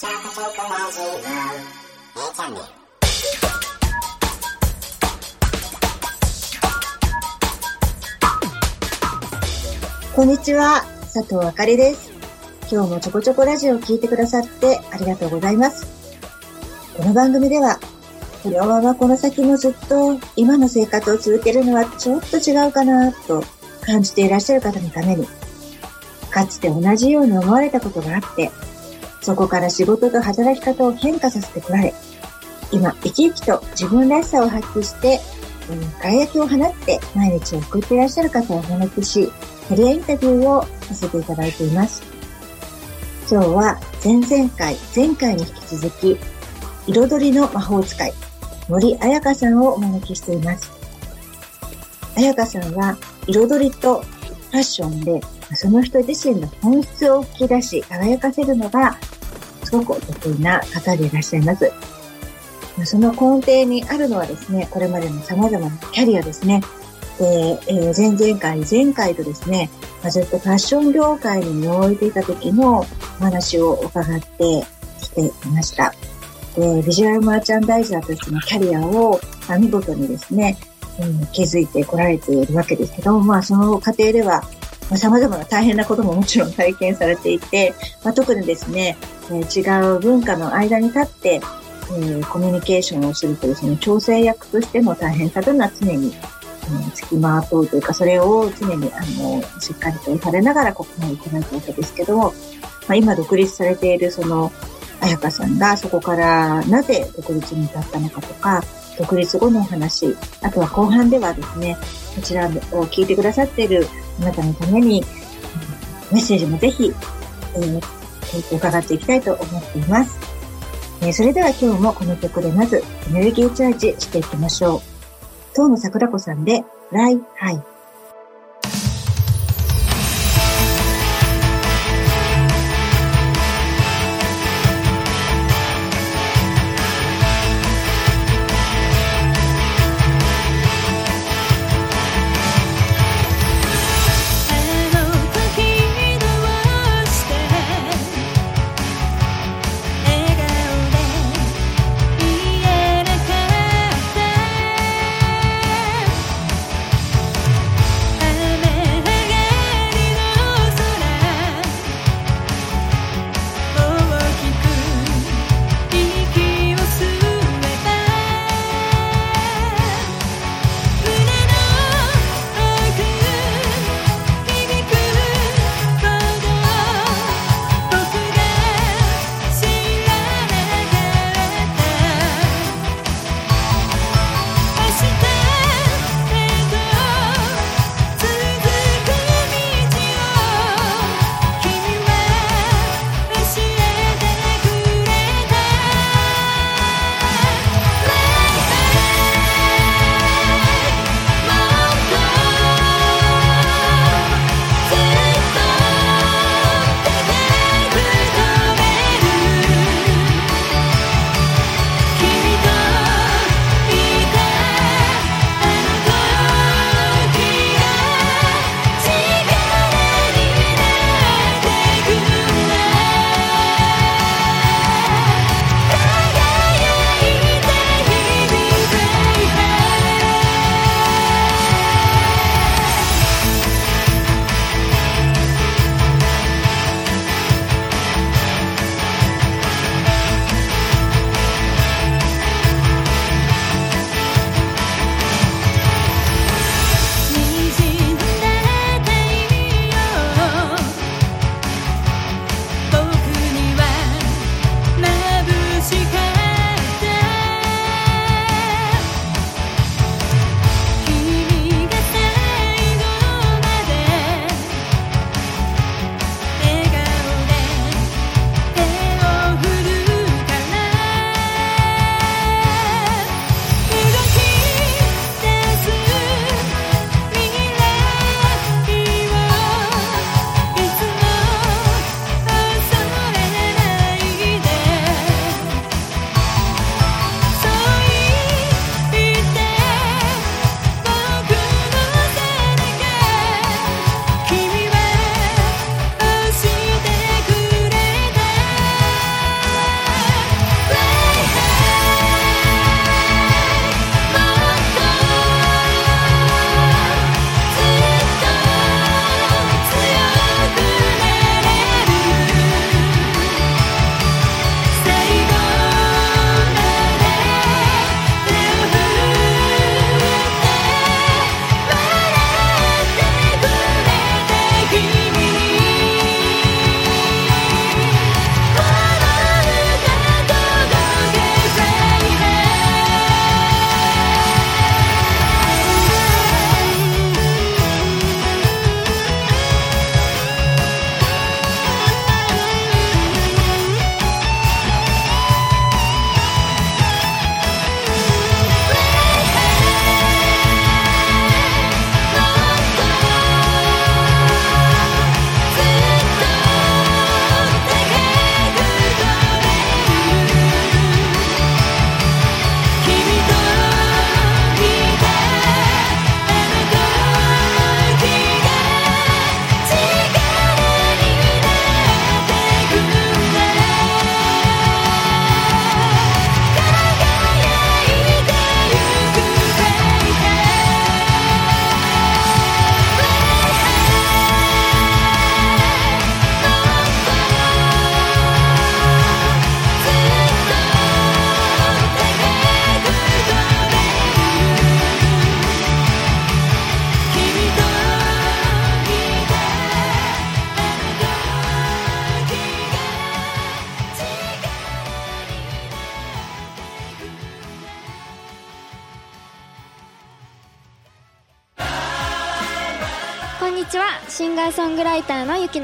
チャカチャカラジオ A チャンネルこんにちは、佐藤あかりです。今日もちょこちょこラジオを聞いてくださってありがとうございます。この番組では、このままこの先もずっと今の生活を続けるのはちょっと違うかなと感じていらっしゃる方のために、かつて同じように思われたことがあって、そこから仕事と働き方を変化させてこられ、今生き生きと自分らしさを発揮して、うん輝きを放って毎日を送っていらっしゃる方をお招きし、キャリアインタビューをさせていただいています。今日は前々回、前回に引き続き、彩りの魔法使い、森彩香さんをお招きしています。彩香さんは彩りとファッションで、その人自身の本質を吹き出し、輝かせるのが、すごくお得意な方でいらっしゃいます。その根底にあるのはですね、これまでの様々なキャリアですね。で、えー前々回、前回とですね、まあずっとファッション業界に身を置いていた時のお話を伺ってきていました。で、ビジュアルマーチャンダイザーとしてのキャリアを、ま見事にですね、うん築いてこられているわけですけど、まあその過程では、まあ、様々な大変なことももちろん体験されていて、まあ、特にですね、えー違う文化の間に立って、えーコミュニケーションをするとですね、調整役としての大変さというのは常に、うん、付きまとうというか、それを常に、あの、しっかりとされながらここまで行られたわけですけども、まあ、今独立されているその、彩香さんがそこからなぜ独立に至ったのかとか、独立後のお話、あとは後半ではですね、こちらを聞いてくださっているあなたのために、メッセージもぜひ、えー聞いて伺っていきたいと思っています。えーそれでは今日もこの曲でまずエネルギーチャージしていきましょう。東野桜子さんで、ライハイ。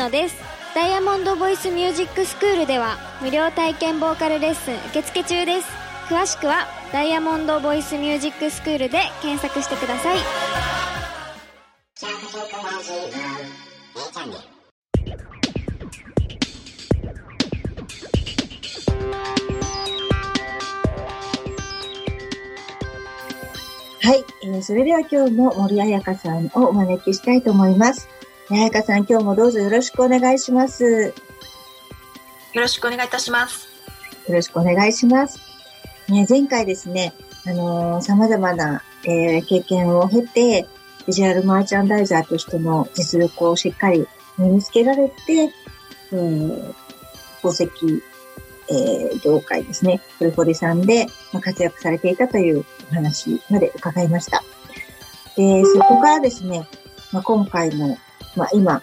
ターのゆきのです。ダイヤモンドボイスミュージックスクールでは無料体験ボーカルレッスン受付中です。詳しくはダイヤモンドボイスミュージックスクールで検索してください。はい、えーそれでは今日も森彩香さんをお招きしたいと思います。彩香さん、今日もどうぞよろしくお願いします。よよろしくお願いいたします。ろしくお願いします。ね、前回ですね、あのー様々な、えー経験を経て、ビジュアルマーチャンダイザーとしての実力をしっかり身につけられて、えー、宝石、えー業界ですね、フルフォリさんでまあ活躍されていたというお話まで伺いました。で、そこからですね、まあ、今回も、まあ、今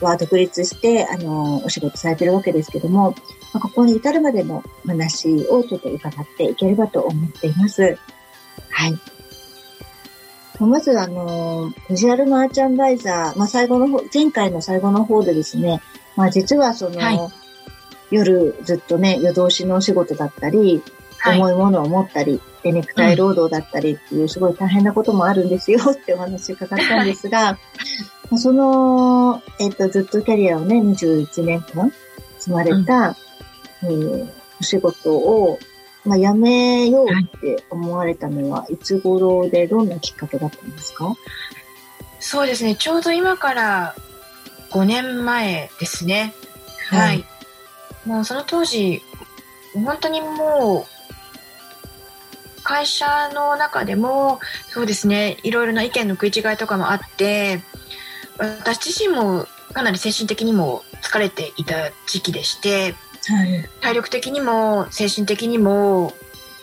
は独立して、あの、お仕事されてるわけですけども、まあ、ここに至るまでのお話をちょっと伺っていければと思っています。はい。まず、あの、ビジュアルマーチャンダイザー、まあ、最後の方、前回の最後の方でですね、まあ、実はその、はい夜ずっとね、夜通しのお仕事だったり、はい重いものを持ったり、で、ネクタイ労働だったりっていう、すごい大変なこともあるんですよってお話伺ったんですが、ま あその、えっ、と、ずっとキャリアをね、21年間積まれた、えーお仕事を、まあ、辞めようって思われたのは、いつ頃でどんなきっかけだったんですか？そうですね、ちょうど今から5年前ですね。ははいい。もうその当時、本当にもう、会社の中でも、そうですね、いろいろな意見の食い違いとかもあって、私自身もかなり精神的にも疲れていた時期でして、はい。体力的にも精神的にも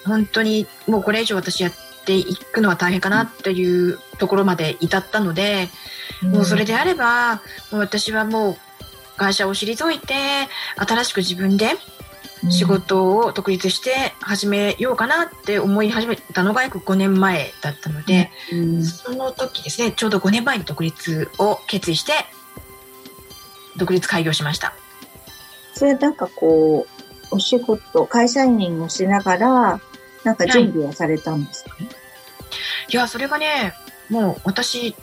本当にもうこれ以上私やっていくのは大変かなっていうところまで至ったので、もうそれであればもう私はもう会社を退いて新しく自分で仕事を独立して始めようかなって思い始めたのが約5年前だったので、うん、その時ですねちょうど5年前に独立を決意して独立開業しました。それなんかこう、お仕事、会社員をしながら、なんか準備をされたんですか？ね、いや、それがね、もう私、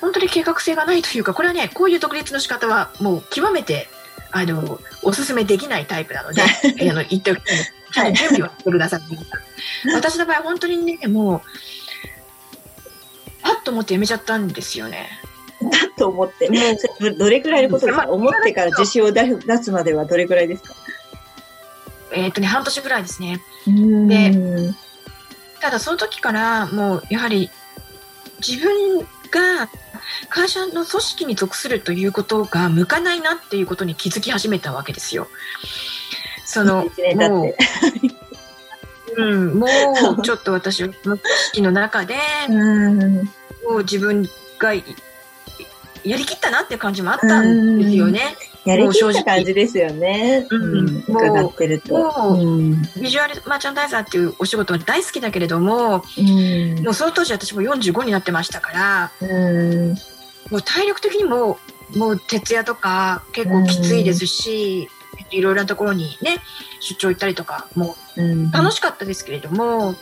本当に計画性がないというか、これはね、こういう独立の仕方はもう極めて、あの、おすすめできないタイプなので、あの、言っておきたい。ちゃんと準備をしてください。私の場合、本当にね、もう、パッと思ってやめちゃったんですよね。だと思って。それどれくらいのことですか、まあ思ってから自信を出すまではどれくらいですか？えっ、とね、半年ぐらいですね。でただその時からもうやはり自分が会社の組織に属するということが向かないなっていうことに気づき始めたわけですよ。そのもう、うん、もうちょっと私は組織の中で うん。もう自分がいやりきったなっていう感じもあったんですよね。やりきった感じですよね。うんうん伺ってると。もううん。ビジュアルマーチャンダイザーっていうお仕事は大好きだけれども、うんもうその当時私も45になってましたから、うん。もう体力的にももう徹夜とか結構きついですし、いろいろなところにね出張行ったりとかもう楽しかったですけれども、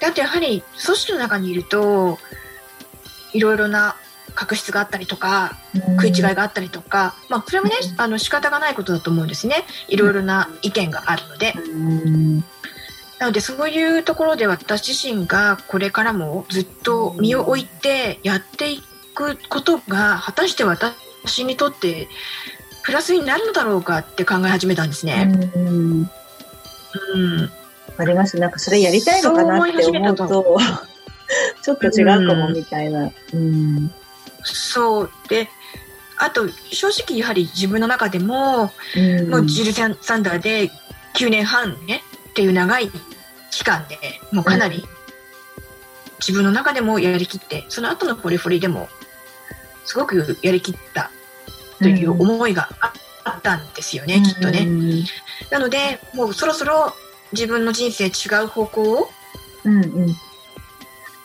であとやはり組織の中にいるといろいろな確執があったりとか食い違いがあったりとか、まあそれはねあの仕方がないことだと思うんですねいろいろな意見があるので。うん。なのでそういうところで私自身がこれからもずっと身を置いてやっていくことが果たして私にとってプラスになるのだろうかって考え始めたんですね。うん。うん、あります。なんかそれやりたいのかなって思うそうと、ちょっと違うかもみたいな。うん。そうであと正直やはり自分の中でも、うんもうジル・サンダーで9年半ねっていう長い期間でもうかなり自分の中でもやりきってその後のポリフォリでもすごくやりきったという思いがああったんですよね、きっとね。ね。なのでもうそろそろ自分の人生違う方向をうんうん。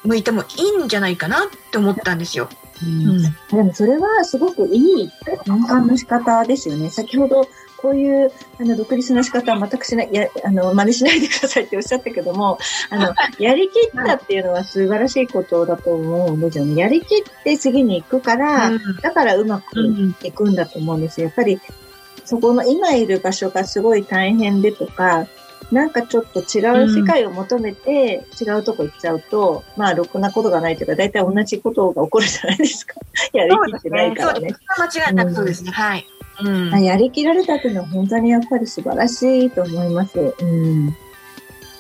向いてもいいんじゃないかなって思ったんですよ。うんでもそれはすごくいい変換の仕方ですよね。先ほどこういうあの独立の仕方は全くしない、や、あの、真似しないでくださいっておっしゃったけども、あの、やりきったっていうのは素晴らしいことだと思うんですよね。やりきって次に行くから、だからうまくうんいくんだと思うんですよ。やっぱり、そこの今いる場所がすごい大変でとか、なんかちょっと違う世界を求めて、違うとこ行っちゃうと、まあ、ろくなことがないというか、大体同じことが起こるじゃないですか。やりきってないからね。間違いなくそうですね。はい。うん。あやりきられたっていうのは本当にやっぱり素晴らしいと思います。うん。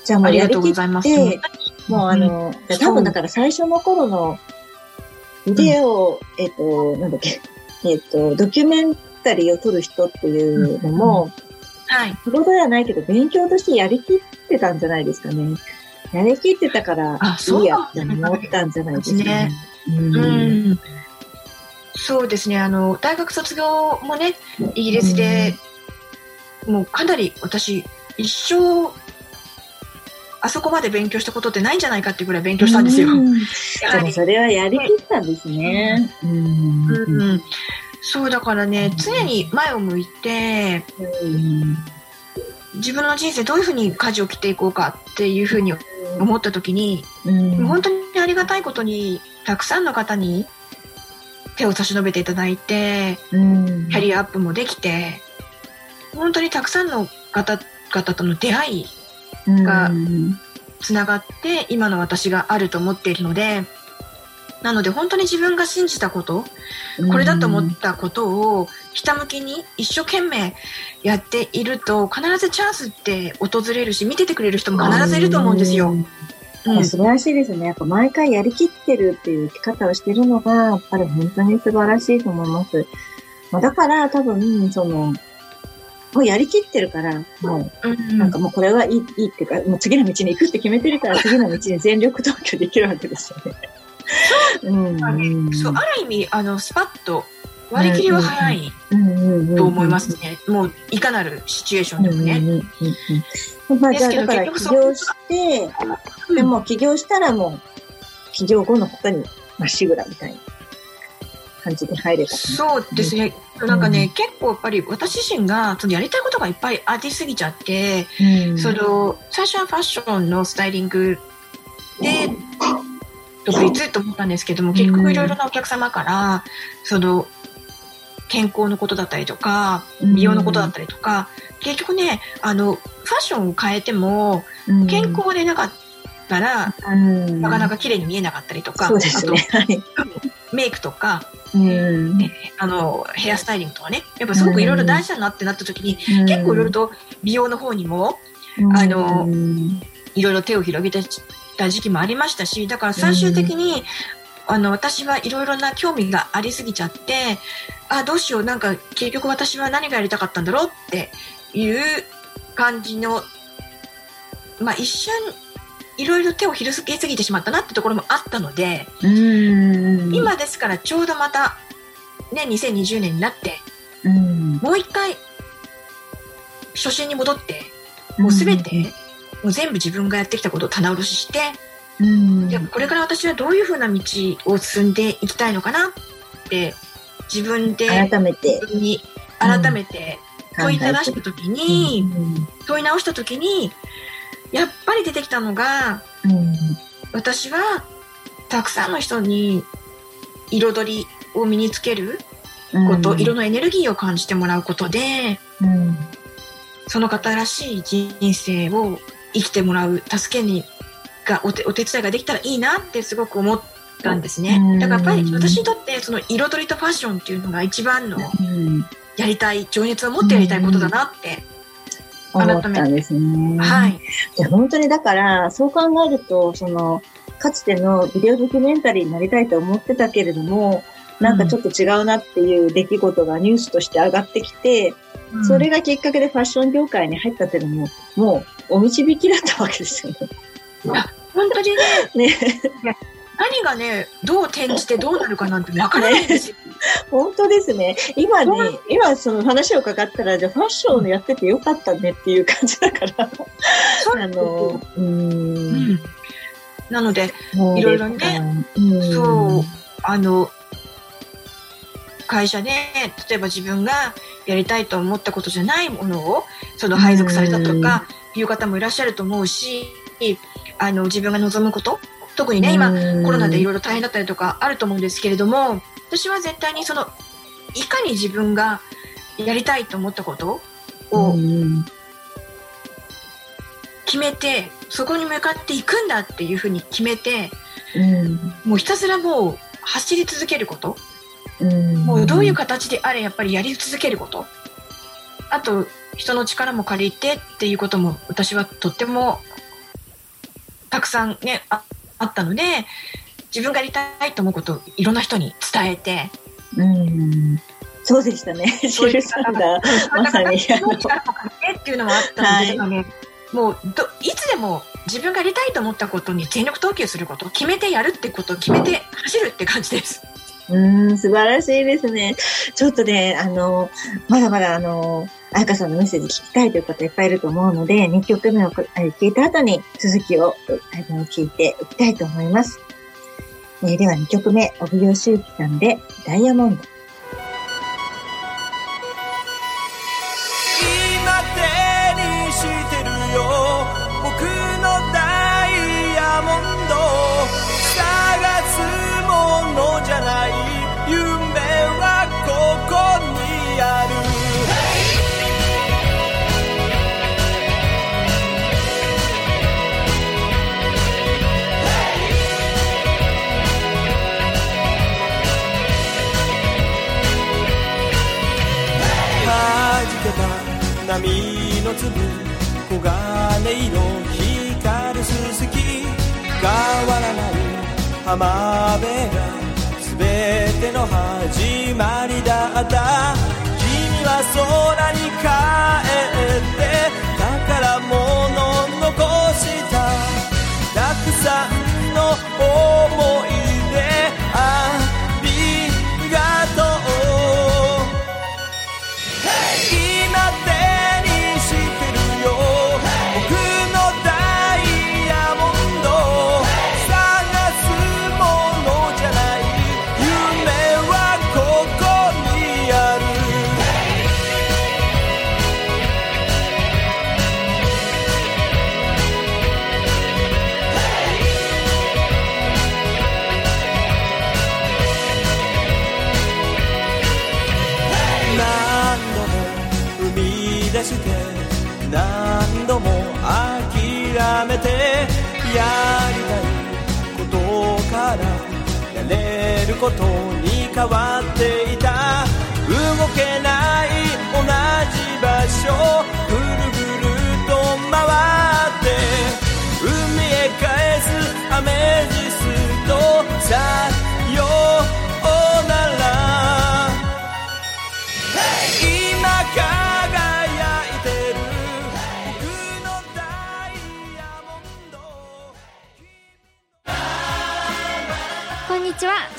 じゃあもありがとううやりきっございます。て、もうあの、うん多分だから最初の頃のビデオ、えっ、と、なんだっけ、えっ、と、ドキュメンタリーを撮る人っていうのも、はい。仕事ではないけど勉強としてやりきってたんじゃないですかね。やりきってたからあ、そいういやって思ったんじゃないですかね。う。うんん。そうですね。あの、大学卒業もね、イギリスで、もうかなり私、一生、あそこまで勉強したことってないんじゃないかっていうぐらい勉強したんですよ。うんそれはやりきったんですね。うん。うん、そうだからね、常に前を向いて、うん。自分の人生どういうふうに舵を切っていこうかっていうふうに思った時に、うん。本当にありがたいことに、たくさんの方に手を差し伸べていただいて、うん。キャリアアップもできて、本当にたくさんの方々との出会い、がうん。つながって、今の私があると思っているので、なので本当に自分が信じたこと、これだと思ったことをひたむきに一生懸命やっていると必ずチャンスって訪れるし見ててくれる人も必ずいると思うんですよ。うんうん素晴らしいですね。やっぱ毎回やりきってるっていう生き方をしてるのが、やっぱり本当に素晴らしいと思います。まあだから多分、その、もうやりきってるから、もうんう、なんかもうこれはいい、いいっていうか、もう次の道に行くって決めてるから、次の道に全力投球できるわけですよね。うん。そうある意味あのスパッと割り切りは早いうんと思いますね。もういかなるシチュエーションでもね。うんうんうんうんまあ、じゃあ、だから起業して、でも起業したらもう、起業後の他にまっしぐらみたいな感じで入れたかそうですね。なんかね、結構やっぱり私自身がそのやりたいことがいっぱいありすぎちゃって、な。うんその最初はファッションのスタイリングで独立と思ったんですけども結局いろいろなお客様からその健康のことだったりとか美容のことだったりとか、結局ねあのファッションを変えても健康でなかったら、うん。なかなか綺麗に見えなかったりとか、そうですね。はい。あとメイクとかうん。あのヘアスタイリングとかねやっぱすごくいろいろ大事だなってなった時に、結構いろいろと美容の方にもあのうんいろいろ手を広げてた時期もありましたしだから最終的に、あの私はいろいろな興味がありすぎちゃってあどうしようなんか結局私は何がやりたかったんだろうっていう感じのまあ一瞬いろいろ手を広げすぎてしまったなってところもあったので、うん。今ですからちょうどまたね2020年になってうん。もう一回初心に戻ってもうすべて、もう全部自分がやってきたことを棚卸しして、うん。でこれから私はどういうふうな道を進んでいきたいのかなって自分で改めて。自分に改めて問いただした時に、うん問い直した時にやっぱり出てきたのがうん私はたくさんの人に彩りを身につけること、うん。色のエネルギーを感じてもらうことでうん。その方らしい人生を生きてもらう助けにがお手お手伝いができたらいいなってすごく思ったんですね。うん。だからやっぱり私にとってその彩りとファッションっていうのが一番のうん。やりたい情熱を持ってやりたいことだなって、思ったんですね。はい。いや、本当にだから、そう考えると、その、かつてのビデオドキュメンタリーになりたいと思ってたけれども、なんかちょっと違うなっていう出来事がニュースとして上がってきて、それがきっかけでファッション業界に入ったっていうのも、もうお導きだったわけですよね。本当にね。ね、何がねどう転じてどうなるかなんてわからないんですよ、本当ですね。今ね、今その話を伺ったら、じゃあファッションやっててよかったねっていう感じだから、そう。あの、うん。ん。なのでいろいろね、うん。そうあの会社で例えば自分がやりたいと思ったことじゃないものをその配属されたとかいう方もいらっしゃると思うしあの自分が望むこと特にね今コロナでいろいろ大変だったりとかあると思うんですけれども私は絶対にそのいかに自分がやりたいと思ったことをうん決めてそこに向かっていくんだっていうふうに決めてうん。もうひたすらもう走り続けること。うん。もうどういう形であれやっぱりやり続けることあと人の力も借りてっていうことも私はとってもたくさんねああったので自分がやりたいと思うことをいろんな人に伝えてうんそうでしたね。シルさんが、まさに、力も借りてっていうのもあったので、はいねもうどいつでも自分がやりたいと思ったことに全力投球すること決めてやるってこと決めて走るって感じです。うん、素晴らしいですね。ちょっとね、あの、まだまだあの、あやかさんのメッセージ聞きたいという方いっぱいいると思うので、2曲目を聞いた後に続きを聞いていきたいと思います。えーでは2曲目、帯吉行さんで、ダイヤモンド。色光るすすき変わらない浜辺が全ての始まりだった。ことに変わっていた。動けない同じ場所。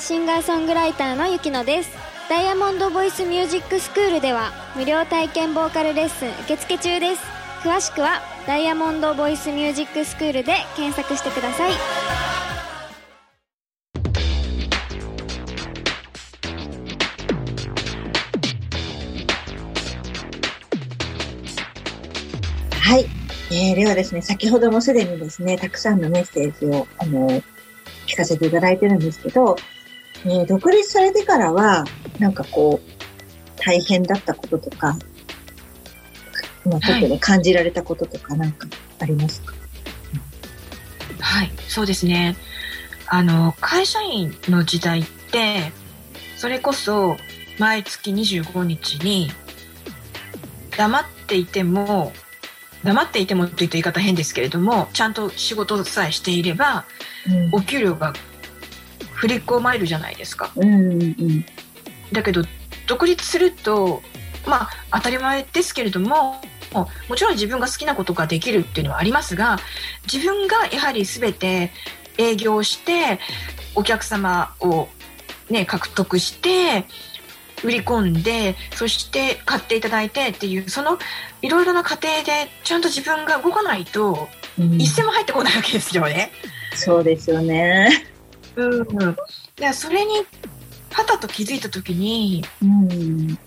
シンガーソングライターのゆきのです。ダイヤモンドボイスミュージックスクールでは無料体験ボーカルレッスン受付中です。詳しくはダイヤモンドボイスミュージックスクールで検索してください。はい。えー、ではですね、先ほどもすでにですね、たくさんのメッセージを、あの、聞かせていただいてるんですけど、えー独立されてからは、なんかこう、大変だったこととか、まあ、特に感じられたこととかなんかありますか、はい、そうですね。あの、会社員の時代って、それこそ毎月25日に黙っていても、黙っていてもと言うと言い方変ですけれども、ちゃんと仕事さえしていれば、うん。お給料が振り込まれるじゃないですか。うんうんだけど、独立すると、まあ、当たり前ですけれども、ももちろん自分が好きなことができるっていうのはありますが、自分がやはり全て営業して、お客様をね、獲得して、売り込んで、そして買っていただいてっていう、そのいろいろな過程でちゃんと自分が動かないと、うん一銭も入ってこないわけですよね。そうですよね。うん、それにはたと気づいた時にうん。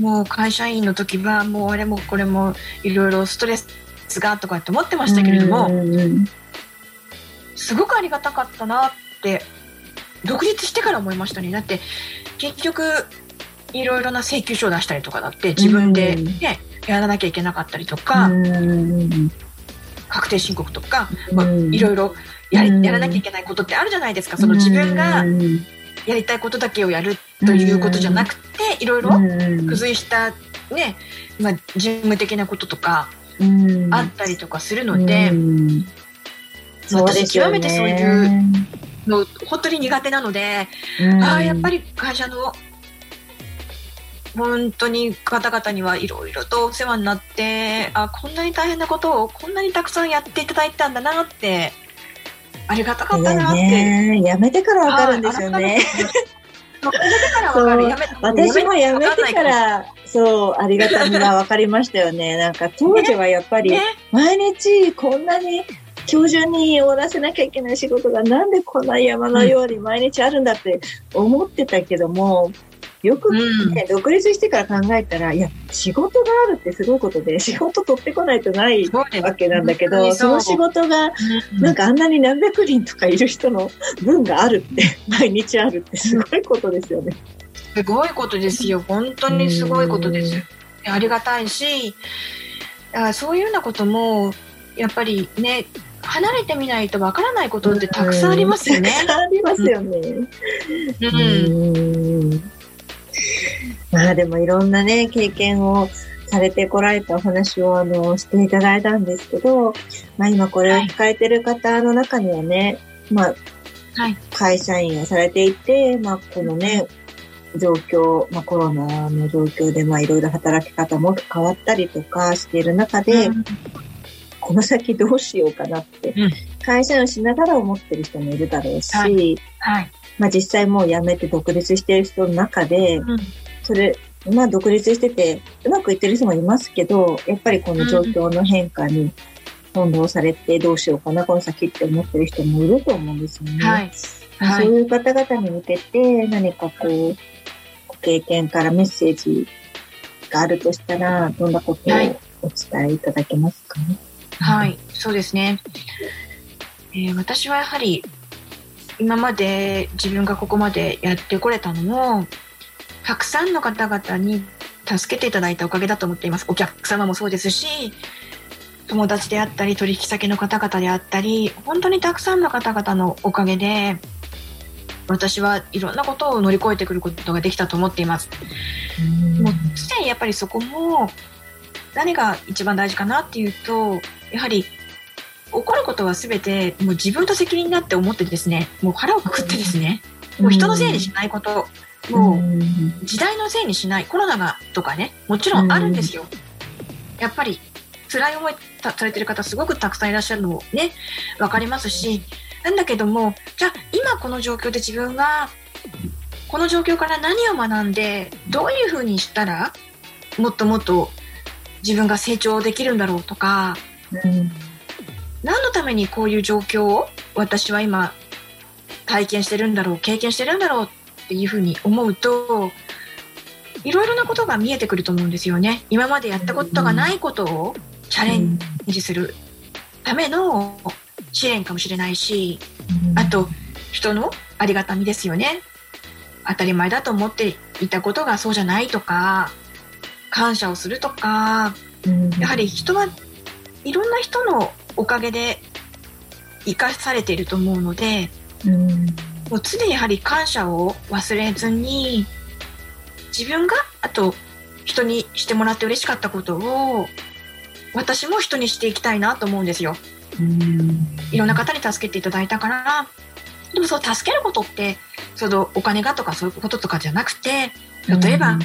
もう会社員の時はもうあれもこれもいろいろストレスがとかって思ってましたけれども、うんすごくありがたかったなって独立してから思いましたね。だって結局いろいろな請求書を出したりとかだって自分で、ねやらなきゃいけなかったりとか、うん。確定申告とか、まあうん。いろいろややらなきゃいけないことってあるじゃないですか。その自分がうん。やりたいことだけをやるということじゃなくていろいろうん。付随したね、まあ、事務的なこととかうん。あったりとかするので、うん。そうで極めてそういうの本当に苦手なので、うん。ああやっぱり会社の本当に方々にはいろいろとお世話になってあこんなに大変なことをこんなにたくさんやっていただいたんだなってありがたかったなって。ねやめてからわかるんですよね。やめてからわかる。やめ私もやめてか。ら、そう、ありがたみが分かりましたよね。なんか当時はやっぱりね、毎日こんなに今日中に終わらせなきゃいけない仕事がなんでこんな山のように毎日あるんだって思ってたけども、よくうんね、独立してから考えたら、いや、仕事があるってすごいことで、仕事取ってこないとないわけなんだけど、その仕事がうんなんかあんなに何百人とかいる人の分があるって、毎日あるってすごいことですよね。すごいことですよ。本当にすごいことです。ありがたいし、だからそういうようなことも、やっぱりね、離れてみないとわからないことってたくさんありますよね。ありますよね。うん。うんまあでもいろんなね、経験をされてこられたお話をあの、していただいたんですけど、まあ今これを聞かれてる方の中にはね、まあはい。会社員をされていて、まあこのね、状況、まあコロナの状況でまあいろいろ働き方も変わったりとかしている中で、うん。この先どうしようかなって、うん。会社員をしながら思ってる人もいるだろうし、はい。はい。まあ実際もう辞めて独立してる人の中で、うんそれ、まあ独立しててうまくいってる人もいますけど、やっぱりこの状況の変化に翻弄されてどうしようかな、この先って思ってる人もいると思うんですよね。はい。まあはいそういう方々に向けて何かこう、ご経験からメッセージがあるとしたら、どんなことをはいお伝えいただけますか？ね。はい、そうですね。えー私はやはり今まで自分がここまでやってこれたのもたくさんの方々に助けていただいたおかげだと思っています。お客様もそうですし友達であったり取引先の方々であったり本当にたくさんの方々のおかげで私はいろんなことを乗り越えてくることができたと思っています。もう常にやっぱりそこも何が一番大事かなっていうとやはり起こることは全てもう自分と責任だって思ってですねもう腹をくくってですねもう人のせいにしないこともう時代のせいにしないコロナがとかねもちろんあるんですよ。やっぱり辛い思いたされてる方すごくたくさんいらっしゃるのもね分かりますし。なんだけどもじゃあ今この状況で自分はこの状況から何を学んでどういうふうにしたらもっともっと自分が成長できるんだろうとかうん。何のためにこういう状況を私は今体験してるんだろう経験してるんだろうっていうふうに思うといろいろなことが見えてくると思うんですよね。今までやったことがないことをチャレンジするための試練かもしれないしあと人のありがたみですよね。当たり前だと思っていたことがそうじゃないとか感謝をするとかやはり人はいろんな人のおかげで生かされていると思うのでう常にやはり感謝を忘れずに自分があと人にしてもらって嬉しかったことを私も人にしていきたいなと思うんですよ。いろんな方に助けていただいたからでもそう助けることってそのお金がとかそういうこととかじゃなくて例えば、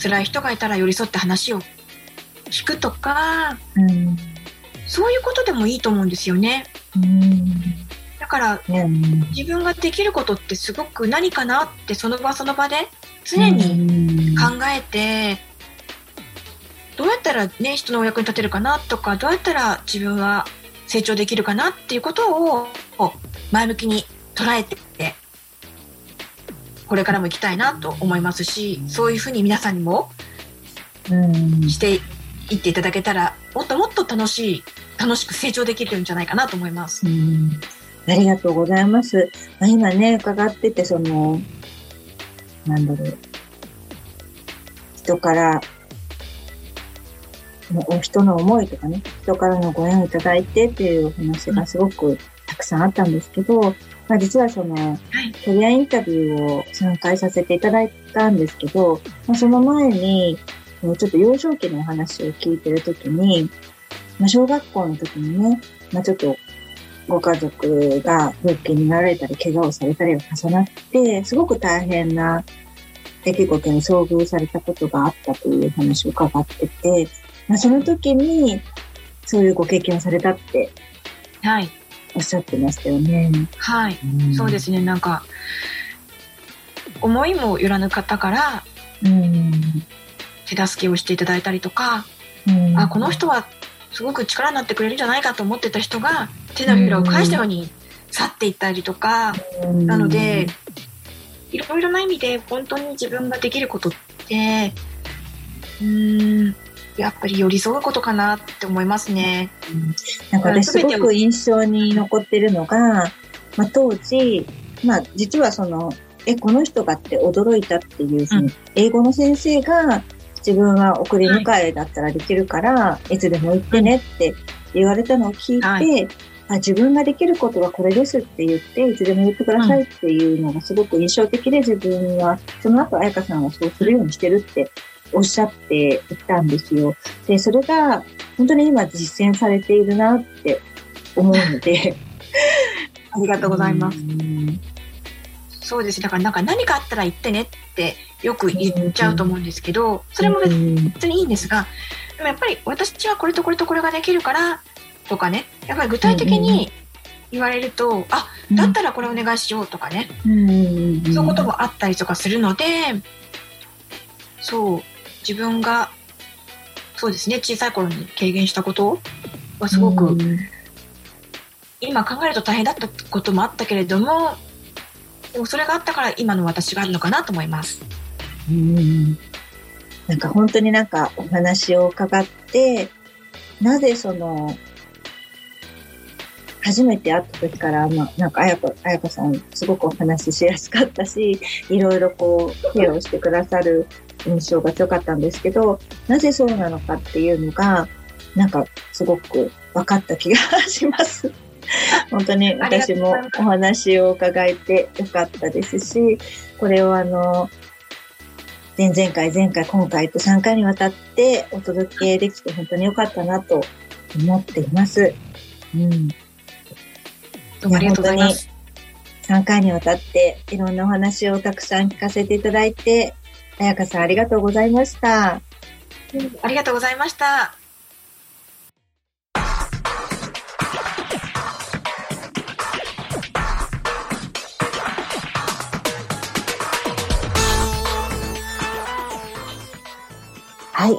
辛い人がいたら寄り添って話を聞くとかうんそういうことでもいいと思うんですよね。うんだからうん自分ができることってすごく何かなってその場その場で常に考えて、どうやったらね人のお役に立てるかなとかどうやったら自分は成長できるかなっていうことを前向きに捉えてここれからも行きたいなと思いますしそういうふうに皆さんにもうん。していっていただけたらもっともっと楽しい楽しく成長できるんじゃないかなと思います。うんありがとうございます。まあ、今ね、伺ってて、その、なんだろう。人から、お人の思いとかね、人からのご縁をいただいてっていうお話がすごくたくさんあったんですけど、まあ、実はその、はいキャリアインタビューを参加させていただいたんですけど、まあ、その前に、もうちょっと幼少期のお話を聞いてるときに、まあ、小学校の時にね、まあ、ちょっとご家族が病気になられたり、怪我をされたりが重なって、すごく大変な出来事に遭遇されたことがあったという話を伺ってて、まあ、その時に、そういうご経験をされたってはい、おっしゃってましたよね。はい、そうですねなんか思いもよらぬ方からうん。手助けをしていただいたりとか、うん。あこの人はすごく力になってくれるんじゃないかと思ってた人が手のひらを返したように去っていったりとか、うん。なので、いろいろな意味で本当に自分ができることってうーんやっぱり寄り添うことかなって思いますね。なんか私すごく印象に残ってるのが、まあ、当時、まあ実はその、え、この人がって驚いたっていう、その英語の先生が自分は送り迎えだったらできるから、い、つでも行ってねって言われたのを聞いて、はあ自分ができることはこれですって言って、いつでも言ってくださいっていうのがすごく印象的で、自分は、その後、彩香さんはそうするようにしてるっておっしゃっていたんですよ。で、それが、本当に今実践されているなって思うので。ありがとうございます。うんそうですだからなんか何かあったら言ってねってよく言っちゃうと思うんですけどそれも別にいいんですがでもやっぱり私はこれとこれとこれができるからとかね。やっぱり具体的に言われると、あだったらこれお願いしようとかね、うんそういうこともあったりとかするのでそう自分がそうですね小さい頃に軽減したことはすごく、うん。今考えると大変だったこともあったけれどもでもそれがあったから今の私があるのかなと思います。うん。なんか本当になんかお話を伺って、なぜその、初めて会った時から、まあ、なんか、あやこ、あやこさん、すごくお話ししやすかったし、いろいろこう、ケアをしてくださる印象が強かったんですけど、なぜそうなのかっていうのが、なんか、すごく分かった気がします。本当に私もお話を伺えてよかったですし、これをあの、前々回、前回、今回と3回にわたってお届けできて本当に良かったなと思っています。うん。ありがとうございます。3回にわたっていろんなお話をたくさん聞かせていただいて、彩香さんありがとうございました。ありがとうございました。はい。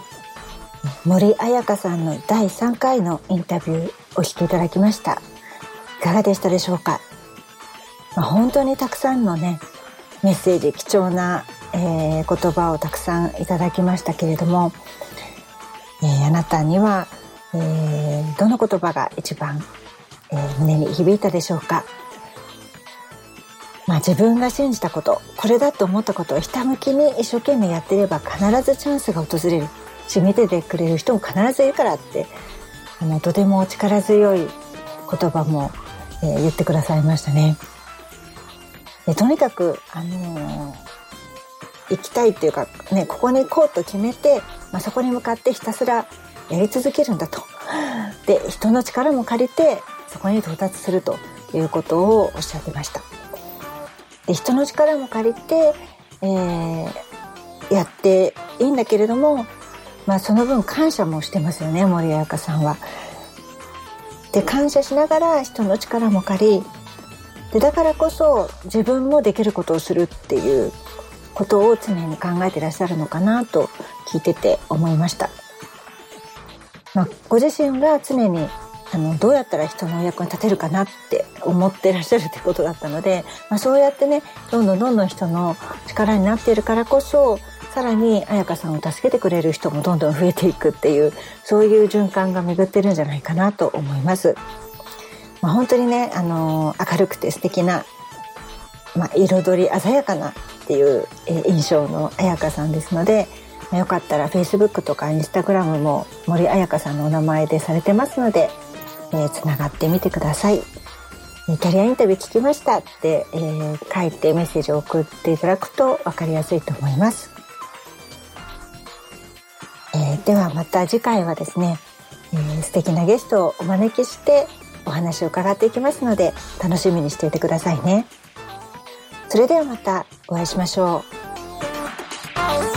森彩香さんの第3回のインタビューお聞きいただきました。いかがでしたでしょうか、まあ、本当にたくさんのね、メッセージ、貴重な、えー言葉をたくさんいただきましたけれども、えーあなたには、えーどの言葉が一番、えー胸に響いたでしょうか？まあ、自分が信じたことこれだと思ったことをひたむきに一生懸命やっていれば必ずチャンスが訪れる。し見ててくれる人も必ずいるからってあのとても力強い言葉も、えー言ってくださいましたね。でとにかく、あのー行きたいっていうか、ね、ここに行こうと決めて、まあ、そこに向かってひたすらやり続けるんだと。で人の力も借りてそこに到達するということをおっしゃってました。で人の力も借りて、えーやっていいんだけれども、まあ、その分感謝もしてますよね森彩香さんは。で感謝しながら人の力も借りでだからこそ自分もできることをするっていうことを常に考えてらっしゃるのかなと聞いてて思いました。まあ、ご自身が常にあのどうやったら人のお役に立てるかなって思ってらっしゃるってことだったので、まあ、そうやってねどんどんどんどん人の力になっているからこそさらに彩香さんを助けてくれる人もどんどん増えていくっていうそういう循環が巡ってるんじゃないかなと思います。まあ、本当にね、あの明るくて素敵な、まあ、彩り鮮やかなっていう、印象の彩香さんですので、まあよかったら Facebook とか Instagram も森彩香さんのお名前でされてますので、えーつながってみてください。イタリアインタビュー聞きましたって、えー書いてメッセージを送っていただくと分かりやすいと思います。えーではまた次回はですね、えー素敵なゲストをお招きしてお話を伺っていきますので楽しみにしていてくださいね。それではまたお会いしましょう。